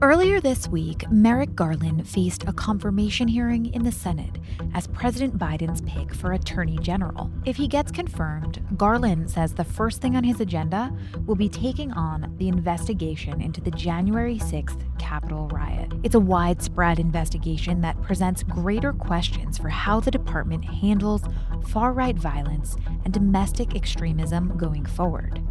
Earlier this week, Merrick Garland faced a confirmation hearing in the Senate as President Biden's pick for Attorney General. If he gets confirmed, Garland says the first thing on his agenda will be taking on the investigation into the January 6th Capitol riot. It's a widespread investigation that presents greater questions for how the department handles far right violence and domestic extremism going forward.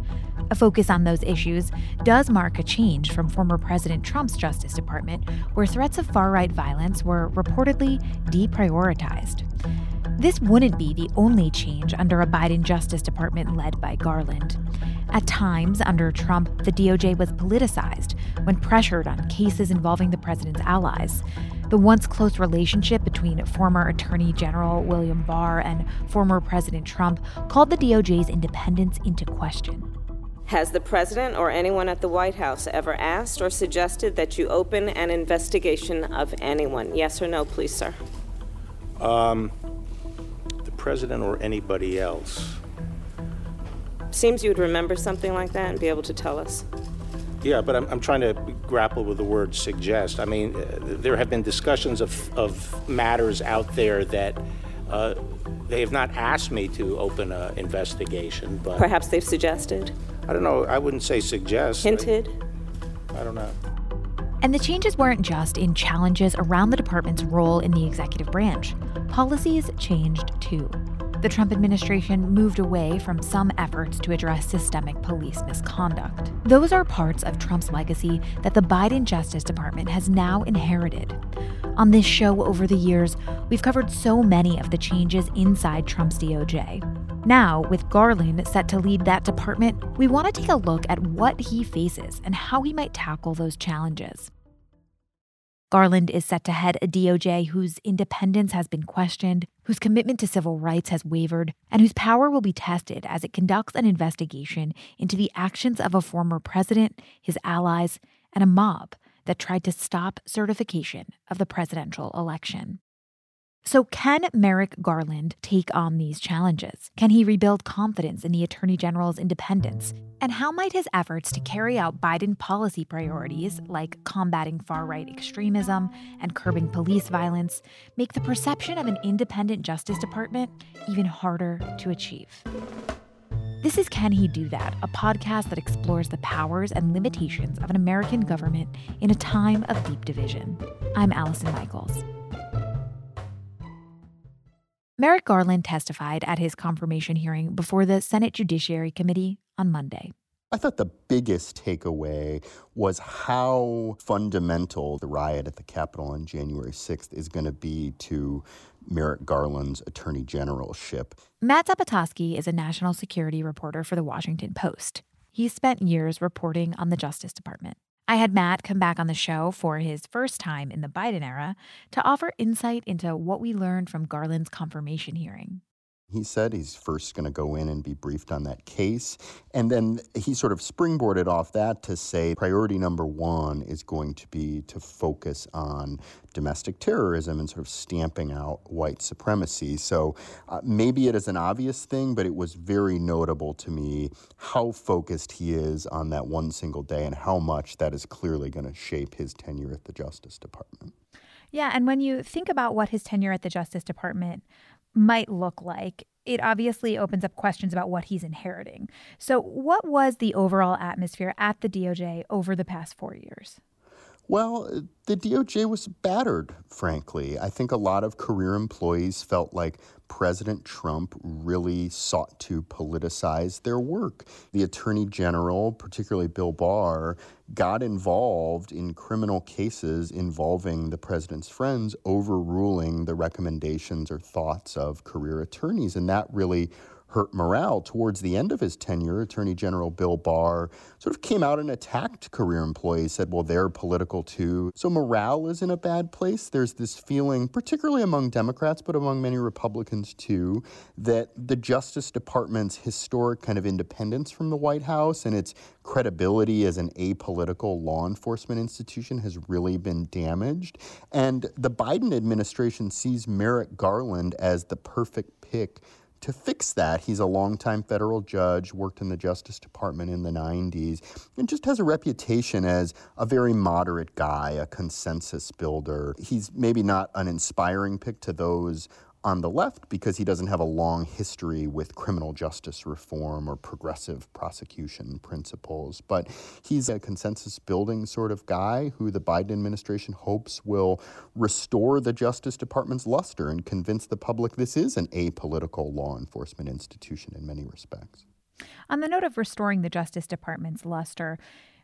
A focus on those issues does mark a change from former President Trump's Justice Department, where threats of far right violence were reportedly deprioritized. This wouldn't be the only change under a Biden Justice Department led by Garland. At times, under Trump, the DOJ was politicized when pressured on cases involving the president's allies. The once close relationship between former Attorney General William Barr and former President Trump called the DOJ's independence into question. Has the president or anyone at the White House ever asked or suggested that you open an investigation of anyone? Yes or no, please, sir? Um, the president or anybody else? Seems you would remember something like that and be able to tell us. Yeah, but I'm, I'm trying to grapple with the word suggest. I mean, uh, there have been discussions of, of matters out there that uh, they have not asked me to open an investigation, but. Perhaps they've suggested? I don't know. I wouldn't say suggest. Hinted? I, I don't know. And the changes weren't just in challenges around the department's role in the executive branch. Policies changed too. The Trump administration moved away from some efforts to address systemic police misconduct. Those are parts of Trump's legacy that the Biden Justice Department has now inherited. On this show over the years, we've covered so many of the changes inside Trump's DOJ. Now, with Garland set to lead that department, we want to take a look at what he faces and how he might tackle those challenges. Garland is set to head a DOJ whose independence has been questioned, whose commitment to civil rights has wavered, and whose power will be tested as it conducts an investigation into the actions of a former president, his allies, and a mob that tried to stop certification of the presidential election. So, can Merrick Garland take on these challenges? Can he rebuild confidence in the Attorney General's independence? And how might his efforts to carry out Biden policy priorities, like combating far right extremism and curbing police violence, make the perception of an independent Justice Department even harder to achieve? This is Can He Do That, a podcast that explores the powers and limitations of an American government in a time of deep division. I'm Allison Michaels. Merrick Garland testified at his confirmation hearing before the Senate Judiciary Committee on Monday. I thought the biggest takeaway was how fundamental the riot at the Capitol on January 6th is going to be to Merrick Garland's attorney generalship. Matt Zapotosky is a national security reporter for the Washington Post. He spent years reporting on the Justice Department. I had Matt come back on the show for his first time in the Biden era to offer insight into what we learned from Garland's confirmation hearing. He said he's first going to go in and be briefed on that case. And then he sort of springboarded off that to say priority number one is going to be to focus on domestic terrorism and sort of stamping out white supremacy. So uh, maybe it is an obvious thing, but it was very notable to me how focused he is on that one single day and how much that is clearly going to shape his tenure at the Justice Department. Yeah, and when you think about what his tenure at the Justice Department might look like, it obviously opens up questions about what he's inheriting. So, what was the overall atmosphere at the DOJ over the past four years? Well, the DOJ was battered, frankly. I think a lot of career employees felt like President Trump really sought to politicize their work. The Attorney General, particularly Bill Barr, got involved in criminal cases involving the president's friends, overruling the recommendations or thoughts of career attorneys. And that really hurt morale. Towards the end of his tenure, Attorney General Bill Barr sort of came out and attacked career employees, said, well, they're political too. So morale is in a bad place. There's this feeling, particularly among Democrats, but among many Republicans too, that the Justice Department's historic kind of independence from the White House and its credibility as an apolitical law enforcement institution has really been damaged. And the Biden administration sees Merrick Garland as the perfect pick to fix that. He's a longtime federal judge, worked in the Justice Department in the 90s, and just has a reputation as a very moderate guy, a consensus builder. He's maybe not an inspiring pick to those on the left because he doesn't have a long history with criminal justice reform or progressive prosecution principles. But he's a consensus building sort of guy who the Biden administration hopes will restore the Justice Department's luster and convince the public this is an apolitical law enforcement institution in many respects. On the note of restoring the Justice Department's luster,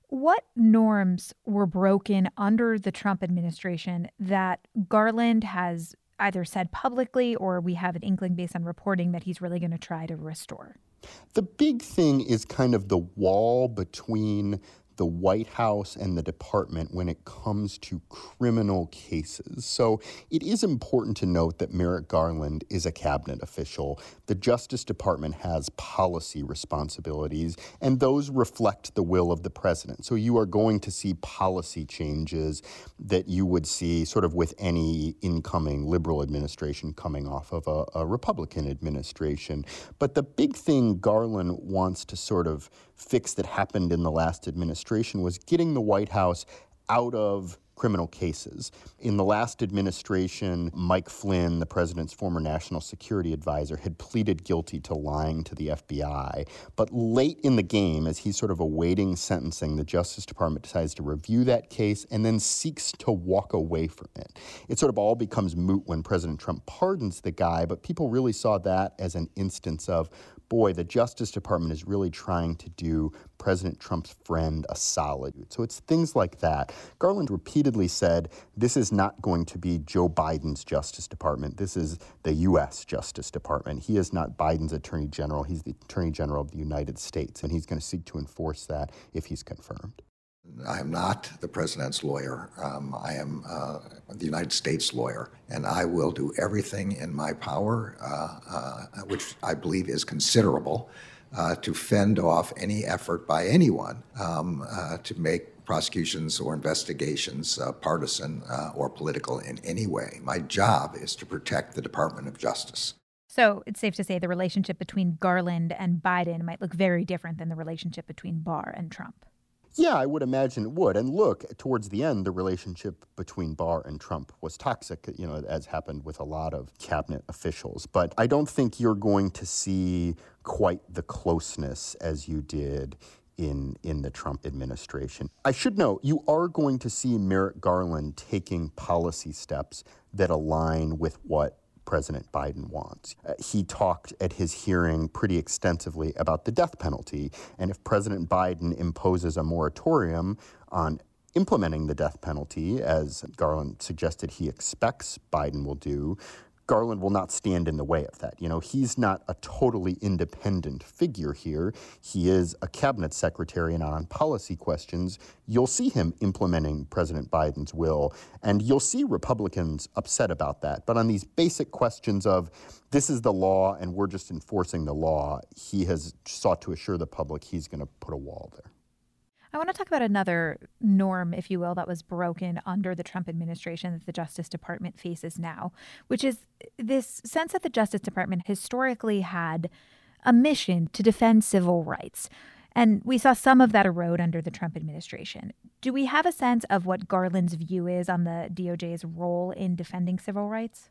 what norms were broken under the Trump administration that Garland has either said publicly or we have an inkling based on reporting that he's really going to try to restore? The big thing is kind of the wall between the White House and the department when it comes to criminal cases. So it is important to note that Merrick Garland is a cabinet official. The Justice Department has policy responsibilities, and those reflect the will of the president. So you are going to see policy changes that you would see sort of with any incoming liberal administration coming off of a, a Republican administration. But the big thing Garland wants to sort of fix that happened in the last administration was getting the White House out of criminal cases. In the last administration, Mike Flynn, the president's former national security advisor, had pleaded guilty to lying to the FBI. But late in the game, as he's sort of awaiting sentencing, the Justice Department decides to review that case and then seeks to walk away from it. It sort of all becomes moot when President Trump pardons the guy, but people really saw that as an instance of boy, the Justice Department is really trying to do President Trump's friend a solid. So it's things like that. Garland repeatedly said this is not going to be Joe Biden's Justice Department. This is the U.S. Justice Department. He is not Biden's Attorney General. He's the Attorney General of the United States, and he's going to seek to enforce that if he's confirmed. I am not the president's lawyer. Um, I am uh, the United States lawyer, and I will do everything in my power, uh, uh, which I believe is considerable, uh, to fend off any effort by anyone um, uh, to make prosecutions or investigations uh, partisan or political in any way. My job is to protect the Department of Justice. So it's safe to say the relationship between Garland and Biden might look very different than the relationship between Barr and Trump. Yeah, I would imagine it would. And look, towards the end, the relationship between Barr and Trump was toxic, you know, as happened with a lot of cabinet officials. But I don't think you're going to see quite the closeness as you did in in the Trump administration. I should note you are going to see Merrick Garland taking policy steps that align with what President Biden wants. Uh, he talked at his hearing pretty extensively about the death penalty. And if President Biden imposes a moratorium on implementing the death penalty, as Garland suggested he expects Biden will do, Garland will not stand in the way of that. You know, he's not a totally independent figure here. He is a cabinet secretary, and on policy questions, you'll see him implementing President Biden's will, and you'll see Republicans upset about that. But on these basic questions of this is the law and we're just enforcing the law, he has sought to assure the public he's going to put a wall there. I want to talk about another norm, if you will, that was broken under the Trump administration that the Justice Department faces now, which is uh, this sense that the Justice Department historically had a mission to defend civil rights. And we saw some of that erode under the Trump administration. Do we have a sense of what Garland's view is on the DOJ's role in defending civil rights?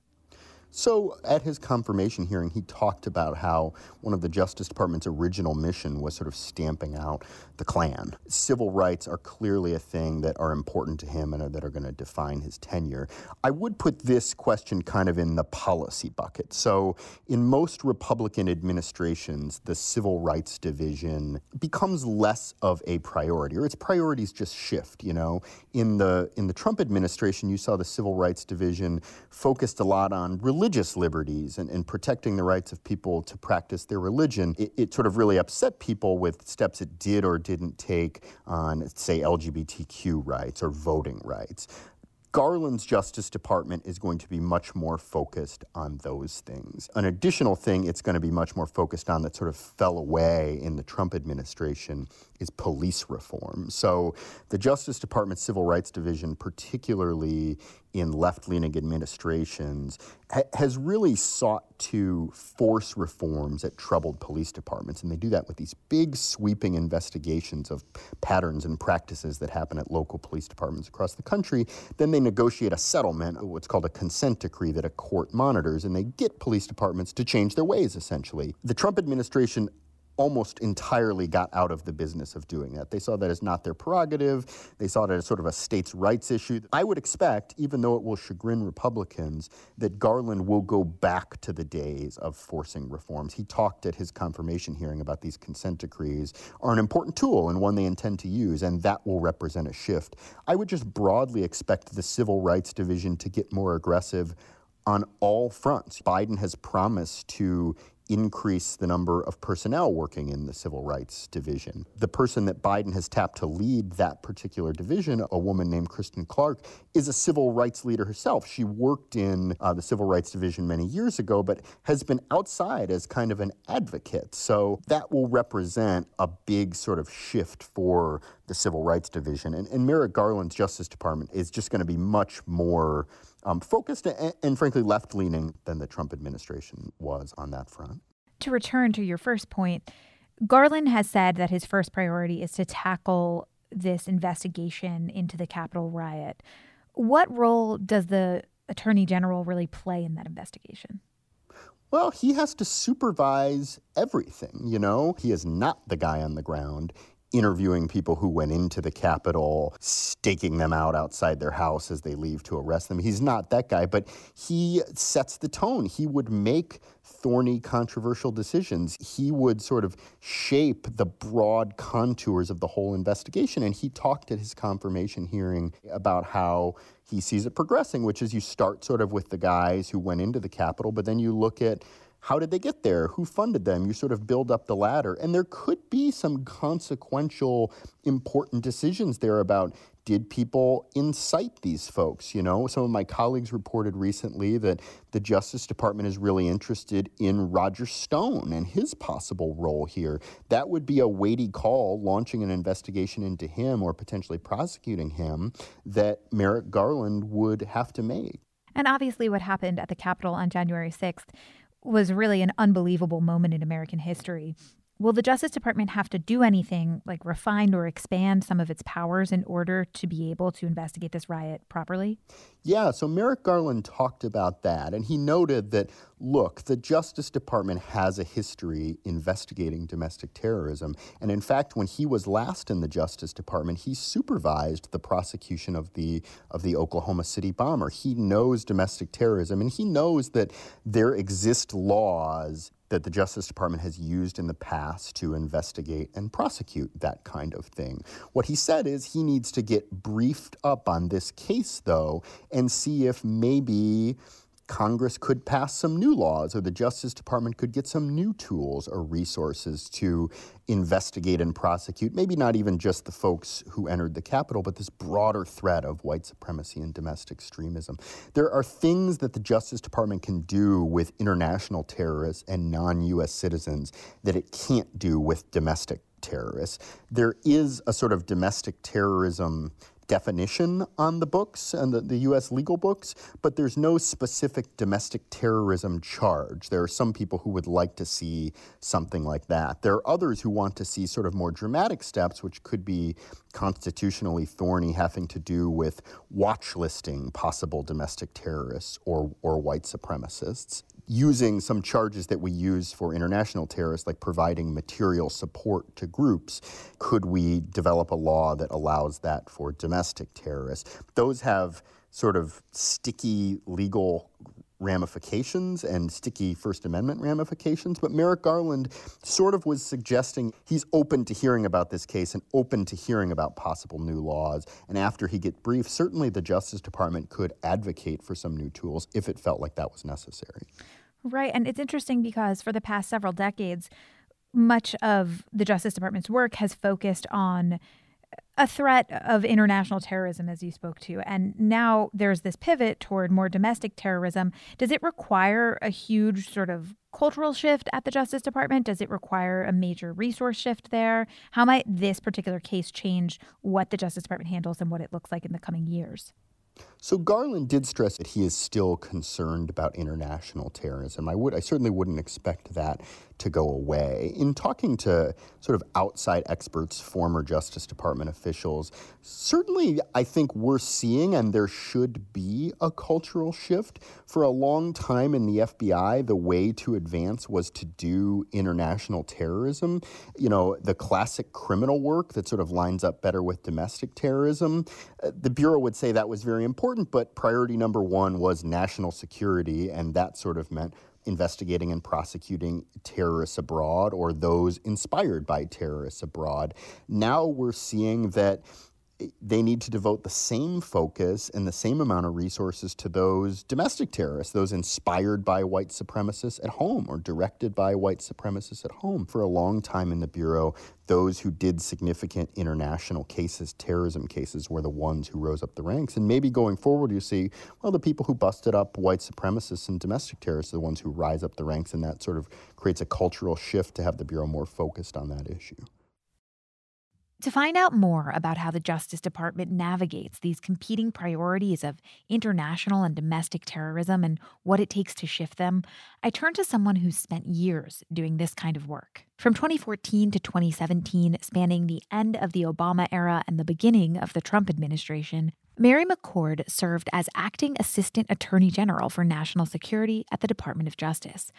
So, at his confirmation hearing, he talked about how one of the Justice Department's original mission was sort of stamping out the Klan. Civil rights are clearly a thing that are important to him and that are going to define his tenure. I would put this question kind of in the policy bucket. So, in most Republican administrations, the civil rights division becomes less of a priority, or its priorities just shift. You know, in the in the Trump administration, you saw the civil rights division focused a lot on religion religious liberties and, and, protecting the rights of people to practice their religion, it, it, sort of really upset people with steps it did or didn't take on, say, LGBTQ rights or voting rights. Garland's Justice Department is going to be much more focused on those things. An additional thing it's going to be much more focused on that sort of fell away in the Trump administration is police reform. So, the Justice Department Civil Rights Division, particularly in left leaning administrations, ha- has really sought to force reforms at troubled police departments. And they do that with these big, sweeping investigations of patterns and practices that happen at local police departments across the country. Then they negotiate a settlement, what's called a consent decree that a court monitors, and they get police departments to change their ways, essentially. The Trump administration almost entirely got out of the business of doing that. They saw that as not their prerogative. They saw it as sort of a states' rights issue. I would expect, even though it will chagrin Republicans, that Garland will go back to the days of forcing reforms. He talked at his confirmation hearing about these consent decrees are an important tool and one they intend to use, and that will represent a shift. I would just broadly expect the Civil Rights Division to get more aggressive on all fronts. Biden has promised to increase the number of personnel working in the civil rights division. The person that Biden has tapped to lead that particular division, a woman named Kristen Clarke, is a civil rights leader herself. She worked in uh, the civil rights division many years ago, but has been outside as kind of an advocate. So that will represent a big sort of shift for the civil rights division. And, and Merrick Garland's Justice Department is just going to be much more um, focused and, and frankly left leaning than the Trump administration was on that front. To return to your first point, Garland has said that his first priority is to tackle this investigation into the Capitol riot. What role does the Attorney General really play in that investigation? Well, he has to supervise everything, you know? He is not the guy on the ground interviewing people who went into the Capitol, staking them out outside their house as they leave to arrest them. He's not that guy, but he sets the tone. He would make thorny, controversial decisions. He would sort of shape the broad contours of the whole investigation. And he talked at his confirmation hearing about how he sees it progressing, which is you start sort of with the guys who went into the Capitol, but then you look at how did they get there? Who funded them? You sort of build up the ladder. And there could be some consequential, important decisions there about did people incite these folks? You know, some of my colleagues reported recently that the Justice Department is really interested in Roger Stone and his possible role here. That would be a weighty call, launching an investigation into him or potentially prosecuting him, that Merrick Garland would have to make. And obviously, what happened at the Capitol on January 6th was really an unbelievable moment in American history. Will the Justice Department have to do anything like refine or expand some of its powers in order to be able to investigate this riot properly? Yeah, so Merrick Garland talked about that, and he noted that look, the Justice Department has a history investigating domestic terrorism. And in fact, when he was last in the Justice Department, he supervised the prosecution of the, of the Oklahoma City bomber. He knows domestic terrorism, and he knows that there exist laws that the Justice Department has used in the past to investigate and prosecute that kind of thing. What he said is he needs to get briefed up on this case, though, and see if maybe Congress could pass some new laws, or the Justice Department could get some new tools or resources to investigate and prosecute, maybe not even just the folks who entered the Capitol, but this broader threat of white supremacy and domestic extremism. There are things that the Justice Department can do with international terrorists and non US citizens that it can't do with domestic terrorists. There is a sort of domestic terrorism definition on the books and the, the U.S. legal books, but there's no specific domestic terrorism charge. There are some people who would like to see something like that. There are others who want to see sort of more dramatic steps, which could be constitutionally thorny, having to do with watch listing possible domestic terrorists or, or white supremacists using some charges that we use for international terrorists, like providing material support to groups, could we develop a law that allows that for domestic terrorists? Those have sort of sticky legal ramifications and sticky First Amendment ramifications. But Merrick Garland sort of was suggesting he's open to hearing about this case and open to hearing about possible new laws. And after he get briefed, certainly the Justice Department could advocate for some new tools if it felt like that was necessary. Right. And it's interesting because for the past several decades, much of the Justice Department's work has focused on a threat of international terrorism, as you spoke to. And now there's this pivot toward more domestic terrorism. Does it require a huge sort of cultural shift at the Justice Department? Does it require a major resource shift there? How might this particular case change what the Justice Department handles and what it looks like in the coming years? So Garland did stress that he is still concerned about international terrorism. I would I certainly wouldn't expect that to go away. In talking to sort of outside experts, former Justice Department officials, certainly I think we're seeing and there should be a cultural shift. For a long time in the FBI, the way to advance was to do international terrorism. You know, the classic criminal work that sort of lines up better with domestic terrorism. Uh, the Bureau would say that was very important, but priority number one was national security, and that sort of meant investigating and prosecuting terrorists abroad or those inspired by terrorists abroad. Now we're seeing that they need to devote the same focus and the same amount of resources to those domestic terrorists, those inspired by white supremacists at home or directed by white supremacists at home. For a long time in the Bureau, those who did significant international cases, terrorism cases, were the ones who rose up the ranks. And maybe going forward, you see, well, the people who busted up white supremacists and domestic terrorists are the ones who rise up the ranks, and that sort of creates a cultural shift to have the Bureau more focused on that issue. To find out more about how the Justice Department navigates these competing priorities of international and domestic terrorism and what it takes to shift them, I turn to someone who's spent years doing this kind of work. From 2014 to 2017, spanning the end of the Obama era and the beginning of the Trump administration, Mary McCord served as acting assistant attorney general for national security at the Department of Justice.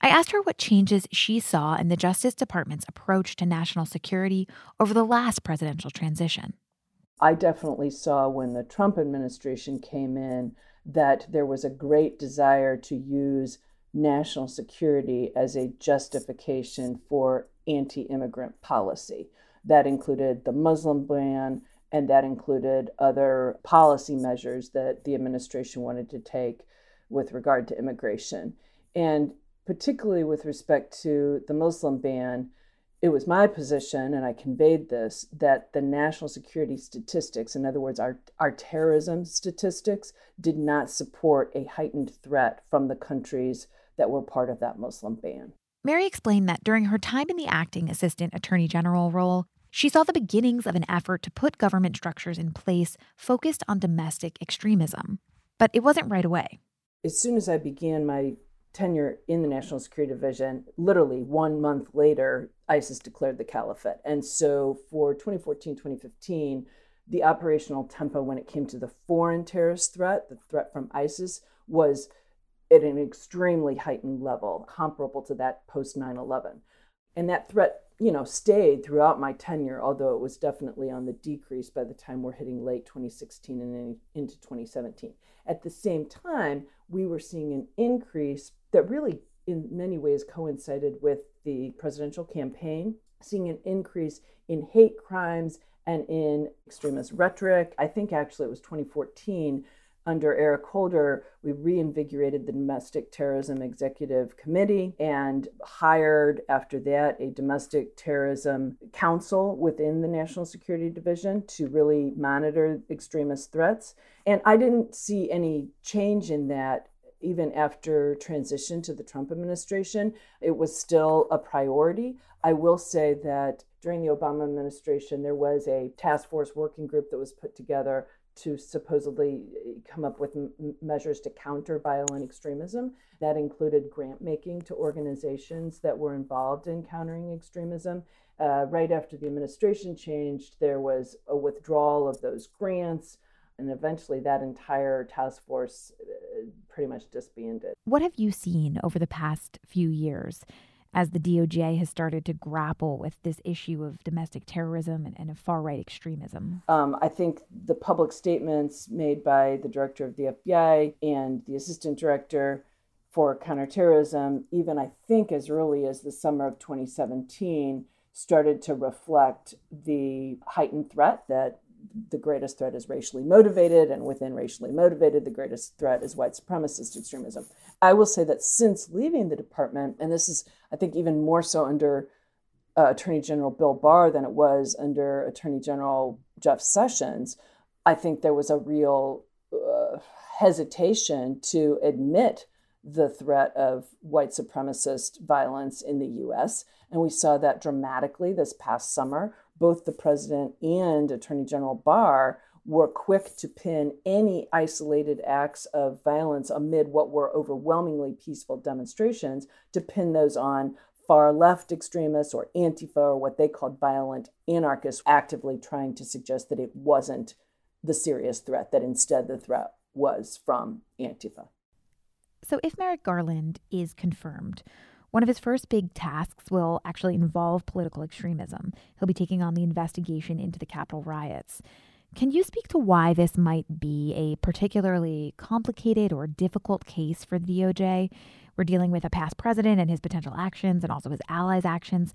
I asked her what changes she saw in the Justice Department's approach to national security over the last presidential transition. I definitely saw when the Trump administration came in that there was a great desire to use national security as a justification for anti immigrant policy. That included the Muslim ban, and that included other policy measures that the administration wanted to take with regard to immigration. And particularly with respect to the Muslim ban, it was my position, and I conveyed this, that the national security statistics, in other words, our, our terrorism statistics, did not support a heightened threat from the countries that were part of that Muslim ban. Mary explained that during her time in the acting assistant attorney general role, she saw the beginnings of an effort to put government structures in place focused on domestic extremism. But it wasn't right away. As soon as I began my tenure in the National Security Division, literally one month later, ISIS declared the caliphate. And so for 2014, 2015, the operational tempo when it came to the foreign terrorist threat, the threat from ISIS, was at an extremely heightened level, comparable to that post 9 11. And that threat, you know, stayed throughout my tenure, although it was definitely on the decrease by the time we're hitting late 2016 and into 2017. At the same time, we were seeing an increase that really, in many ways, coincided with the presidential campaign, seeing an increase in hate crimes and in extremist rhetoric. I think actually it was 2014 under Eric Holder, we reinvigorated the Domestic Terrorism Executive Committee and hired, after that, a Domestic Terrorism Counsel within the National Security Division to really monitor extremist threats. And I didn't see any change in that even after transition to the Trump administration. It was still a priority. I will say that during the Obama administration, there was a task force working group that was put together to supposedly eh, come up with m- measures to counter violent extremism. That included grant making to organizations that were involved in countering extremism. Uh, right after the administration changed, there was a withdrawal of those grants, and eventually that entire task force uh, pretty much disbanded. What have you seen over the past few years? as the DOJ has started to grapple with this issue of domestic terrorism and, and of far right extremism? Um, I think the public statements made by the director of the FBI and the assistant director for counterterrorism, even I think as early as the summer of 2017, started to reflect the heightened threat that the greatest threat is racially motivated, and within racially motivated, the greatest threat is white supremacist extremism. I will say that since leaving the department, and this is, I think, even more so under uh, Attorney General Bill Barr than it was under Attorney General Jeff Sessions, I think there was a real uh, hesitation to admit the threat of white supremacist violence in the US. And we saw that dramatically this past summer both the president and Attorney General Barr were quick to pin any isolated acts of violence amid what were overwhelmingly peaceful demonstrations to pin those on far left extremists or Antifa or what they called violent anarchists, actively trying to suggest that it wasn't the serious threat, that instead the threat was from Antifa. So, if Merrick Garland is confirmed, one of his first big tasks will actually involve political extremism. He'll be taking on the investigation into the Capitol riots. Can you speak to why this might be a particularly complicated or difficult case for the DOJ? We're dealing with a past president and his potential actions and also his allies' actions.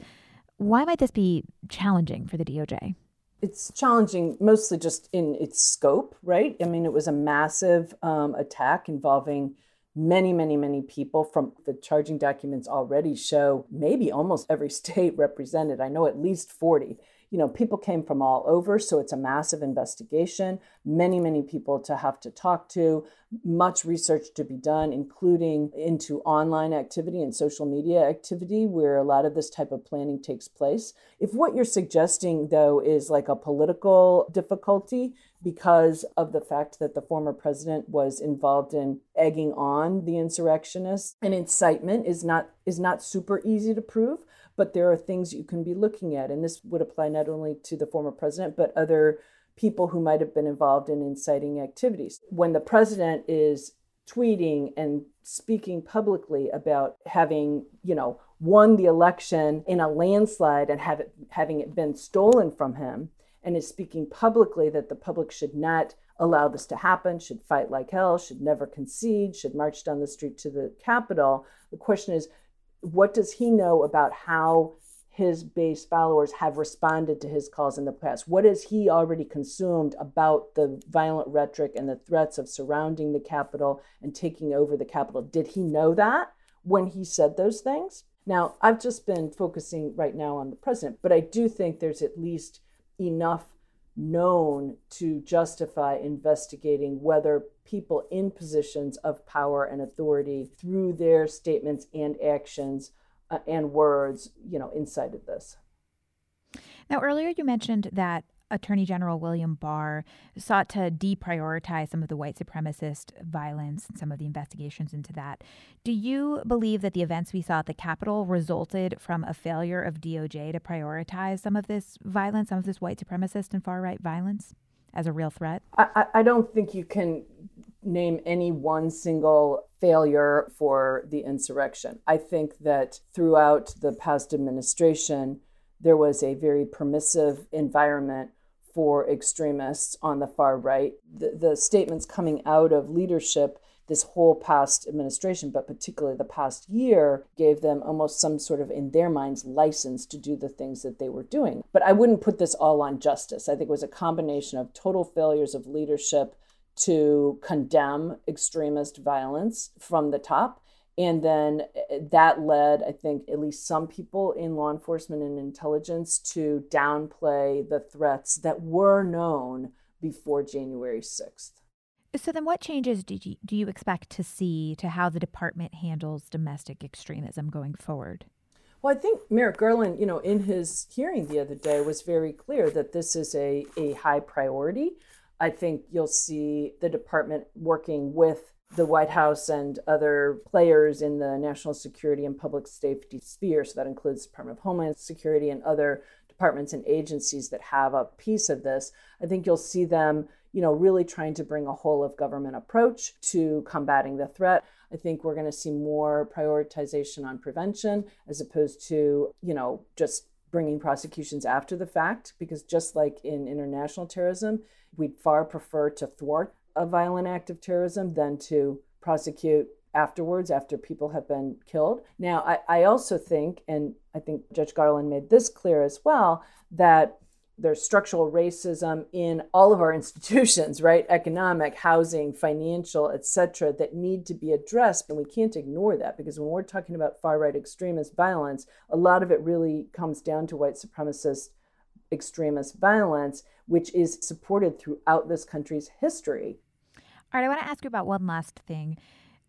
Why might this be challenging for the DOJ? It's challenging mostly just in its scope, right? I mean, it was a massive um, attack involving many, many, many people from the charging documents already show maybe almost every state represented. I know at least 40 you know, people came from all over, so it's a massive investigation, many, many people to have to talk to, much research to be done, including into online activity and social media activity, where a lot of this type of planning takes place. If what you're suggesting, though, is like a political difficulty, because of the fact that the former president was involved in egging on the insurrectionists and incitement is not is not super easy to prove but there are things you can be looking at. And this would apply not only to the former president, but other people who might have been involved in inciting activities. When the president is tweeting and speaking publicly about having, you know, won the election in a landslide and have it, having it been stolen from him, and is speaking publicly that the public should not allow this to happen, should fight like hell, should never concede, should march down the street to the Capitol. The question is what does he know about how his base followers have responded to his calls in the past? What has he already consumed about the violent rhetoric and the threats of surrounding the Capitol and taking over the Capitol? Did he know that when he said those things? Now, I've just been focusing right now on the president, but I do think there's at least enough known to justify investigating whether people in positions of power and authority through their statements and actions uh, and words you know incited this. Now earlier you mentioned that Attorney General William Barr sought to deprioritize some of the white supremacist violence and some of the investigations into that. Do you believe that the events we saw at the Capitol resulted from a failure of DOJ to prioritize some of this violence, some of this white supremacist and far right violence as a real threat? I, I don't think you can name any one single failure for the insurrection. I think that throughout the past administration, there was a very permissive environment for extremists on the far right. The, the statements coming out of leadership this whole past administration, but particularly the past year, gave them almost some sort of, in their minds, license to do the things that they were doing. But I wouldn't put this all on justice. I think it was a combination of total failures of leadership to condemn extremist violence from the top and then eh, that led, I think, at least some people in law enforcement and intelligence to downplay the threats that were known before January 6th. So then what changes do you, do you expect to see to how the department handles domestic extremism going forward? Well, I think Merrick Garland, you know, in his hearing the other day was very clear that this is a, a high priority. I think you'll see the department working with the White House and other players in the national security and public safety sphere. So that includes Department of Homeland Security and other departments and agencies that have a piece of this. I think you'll see them, you know, really trying to bring a whole of government approach to combating the threat. I think we're going to see more prioritization on prevention as opposed to, you know, just bringing prosecutions after the fact, because just like in international terrorism, we'd far prefer to thwart a violent act of terrorism than to prosecute afterwards after people have been killed. Now, I, I also think, and I think Judge Garland made this clear as well, that there's structural racism in all of our institutions right economic housing financial etc that need to be addressed and we can't ignore that because when we're talking about far right extremist violence a lot of it really comes down to white supremacist extremist violence which is supported throughout this country's history all right i want to ask you about one last thing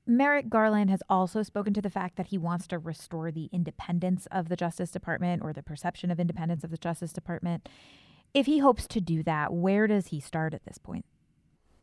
Merrick Garland has also spoken to the fact that he wants to restore the independence of the Justice Department or the perception of independence of the Justice Department. If he hopes to do that, where does he start at this point?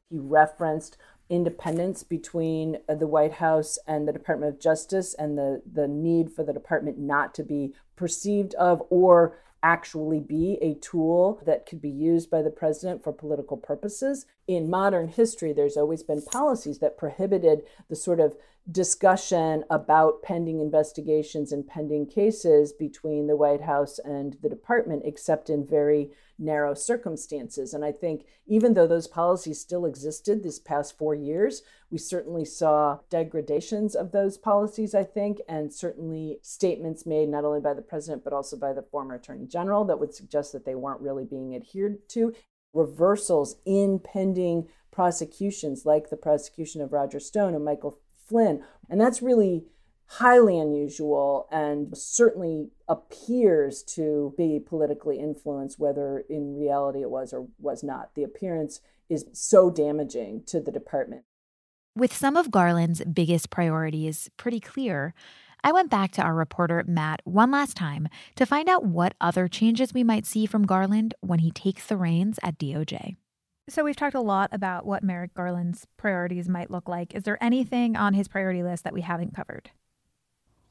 He referenced independence between uh, the White House and the Department of Justice and the, the need for the department not to be perceived of or actually be a tool that could be used by the president for political purposes. In modern history, there's always been policies that prohibited the sort of discussion about pending investigations and pending cases between the White House and the department, except in very narrow circumstances. And I think even though those policies still existed this past four years, we certainly saw degradations of those policies, I think, and certainly statements made not only by the president, but also by the former attorney general that would suggest that they weren't really being adhered to. Reversals in pending prosecutions, like the prosecution of Roger Stone and Michael Flynn. And that's really highly unusual and certainly appears to be politically influenced, whether in reality it was or was not. The appearance is so damaging to the department. With some of Garland's biggest priorities pretty clear, I went back to our reporter Matt one last time to find out what other changes we might see from Garland when he takes the reins at DOJ. So, we've talked a lot about what Merrick Garland's priorities might look like. Is there anything on his priority list that we haven't covered?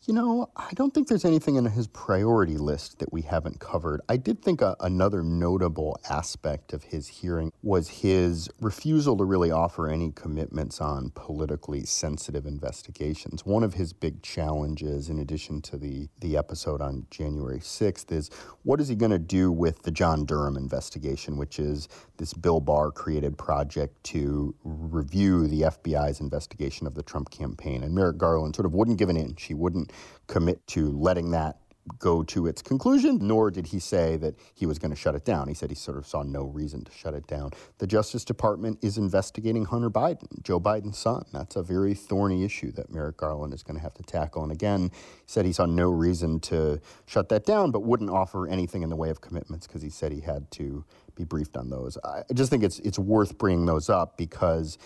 You know, I don't think there's anything in his priority list that we haven't covered. I did think a, another notable aspect of his hearing was his refusal to really offer any commitments on politically sensitive investigations. One of his big challenges, in addition to the, the episode on January 6th, is what is he going to do with the John Durham investigation, which is this Bill Barr created project to review the FBI's investigation of the Trump campaign. And Merrick Garland sort of wouldn't give an inch. He wouldn't commit to letting that go to its conclusion, nor did he say that he was going to shut it down. He said he sort of saw no reason to shut it down. The Justice Department is investigating Hunter Biden, Joe Biden's son. That's a very thorny issue that Merrick Garland is going to have to tackle. And again, he said he saw no reason to shut that down, but wouldn't offer anything in the way of commitments because he said he had to be briefed on those. I just think it's it's worth bringing those up because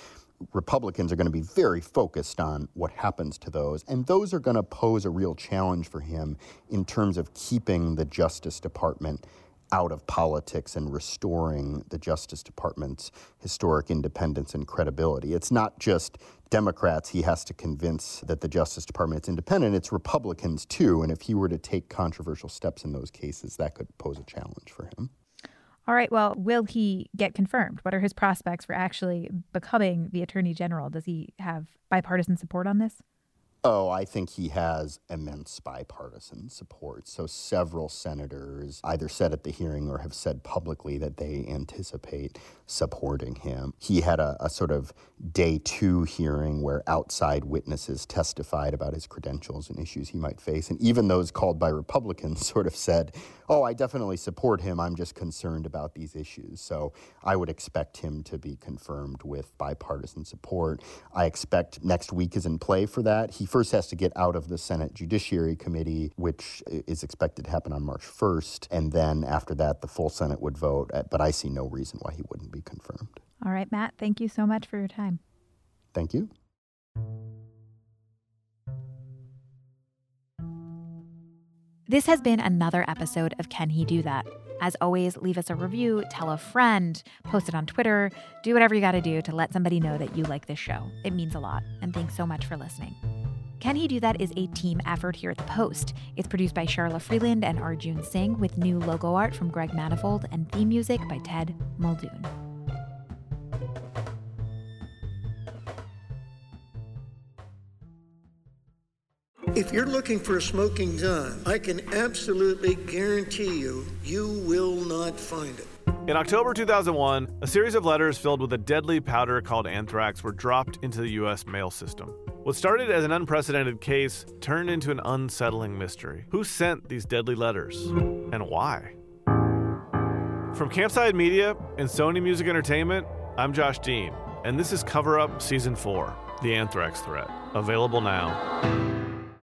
Republicans are going to be very focused on what happens to those. And those are going to pose a real challenge for him in terms of keeping the Justice Department out of politics and restoring the Justice Department's historic independence and credibility. It's not just Democrats he has to convince that the Justice Department is independent, it's Republicans too. And if he were to take controversial steps in those cases, that could pose a challenge for him. All right, well, will he get confirmed? What are his prospects for actually becoming the attorney general? Does he have bipartisan support on this? Oh, I think he has immense bipartisan support. So, several senators either said at the hearing or have said publicly that they anticipate supporting him. He had a, a, sort of day two hearing where outside witnesses testified about his credentials and issues he might face. And even those called by Republicans sort of said, Oh, I definitely support him. I'm just concerned about these issues. So, I would expect him to be confirmed with bipartisan support. I expect next week is in play for that. He first has to get out of the Senate Judiciary Committee, which is expected to happen on March 1st. And then after that, the full Senate would vote. Uh, but I see no reason why he wouldn't be confirmed. All right, Matt, thank you so much for your time. Thank you. This has been another episode of Can He Do That? As always, leave us a review, tell a friend, post it on Twitter, do whatever you got to do to let somebody know that you like this show. It means a lot. And thanks so much for listening. Can He Do That is a team effort here at The Post. It's produced by Sharla Freeland and Arjun Singh with new logo art from Greg Manifold and theme music by Ted Muldoon. If you're looking for a smoking gun, I can absolutely guarantee you, you will not find it. In October 2001, a series of letters filled with a deadly powder called anthrax were dropped into the U.S. mail system. What started as an unprecedented case turned into an unsettling mystery. Who sent these deadly letters? And why? From Campside Media and Sony Music Entertainment, I'm Josh Dean, and this is Cover Up Season 4 The Anthrax Threat. Available now.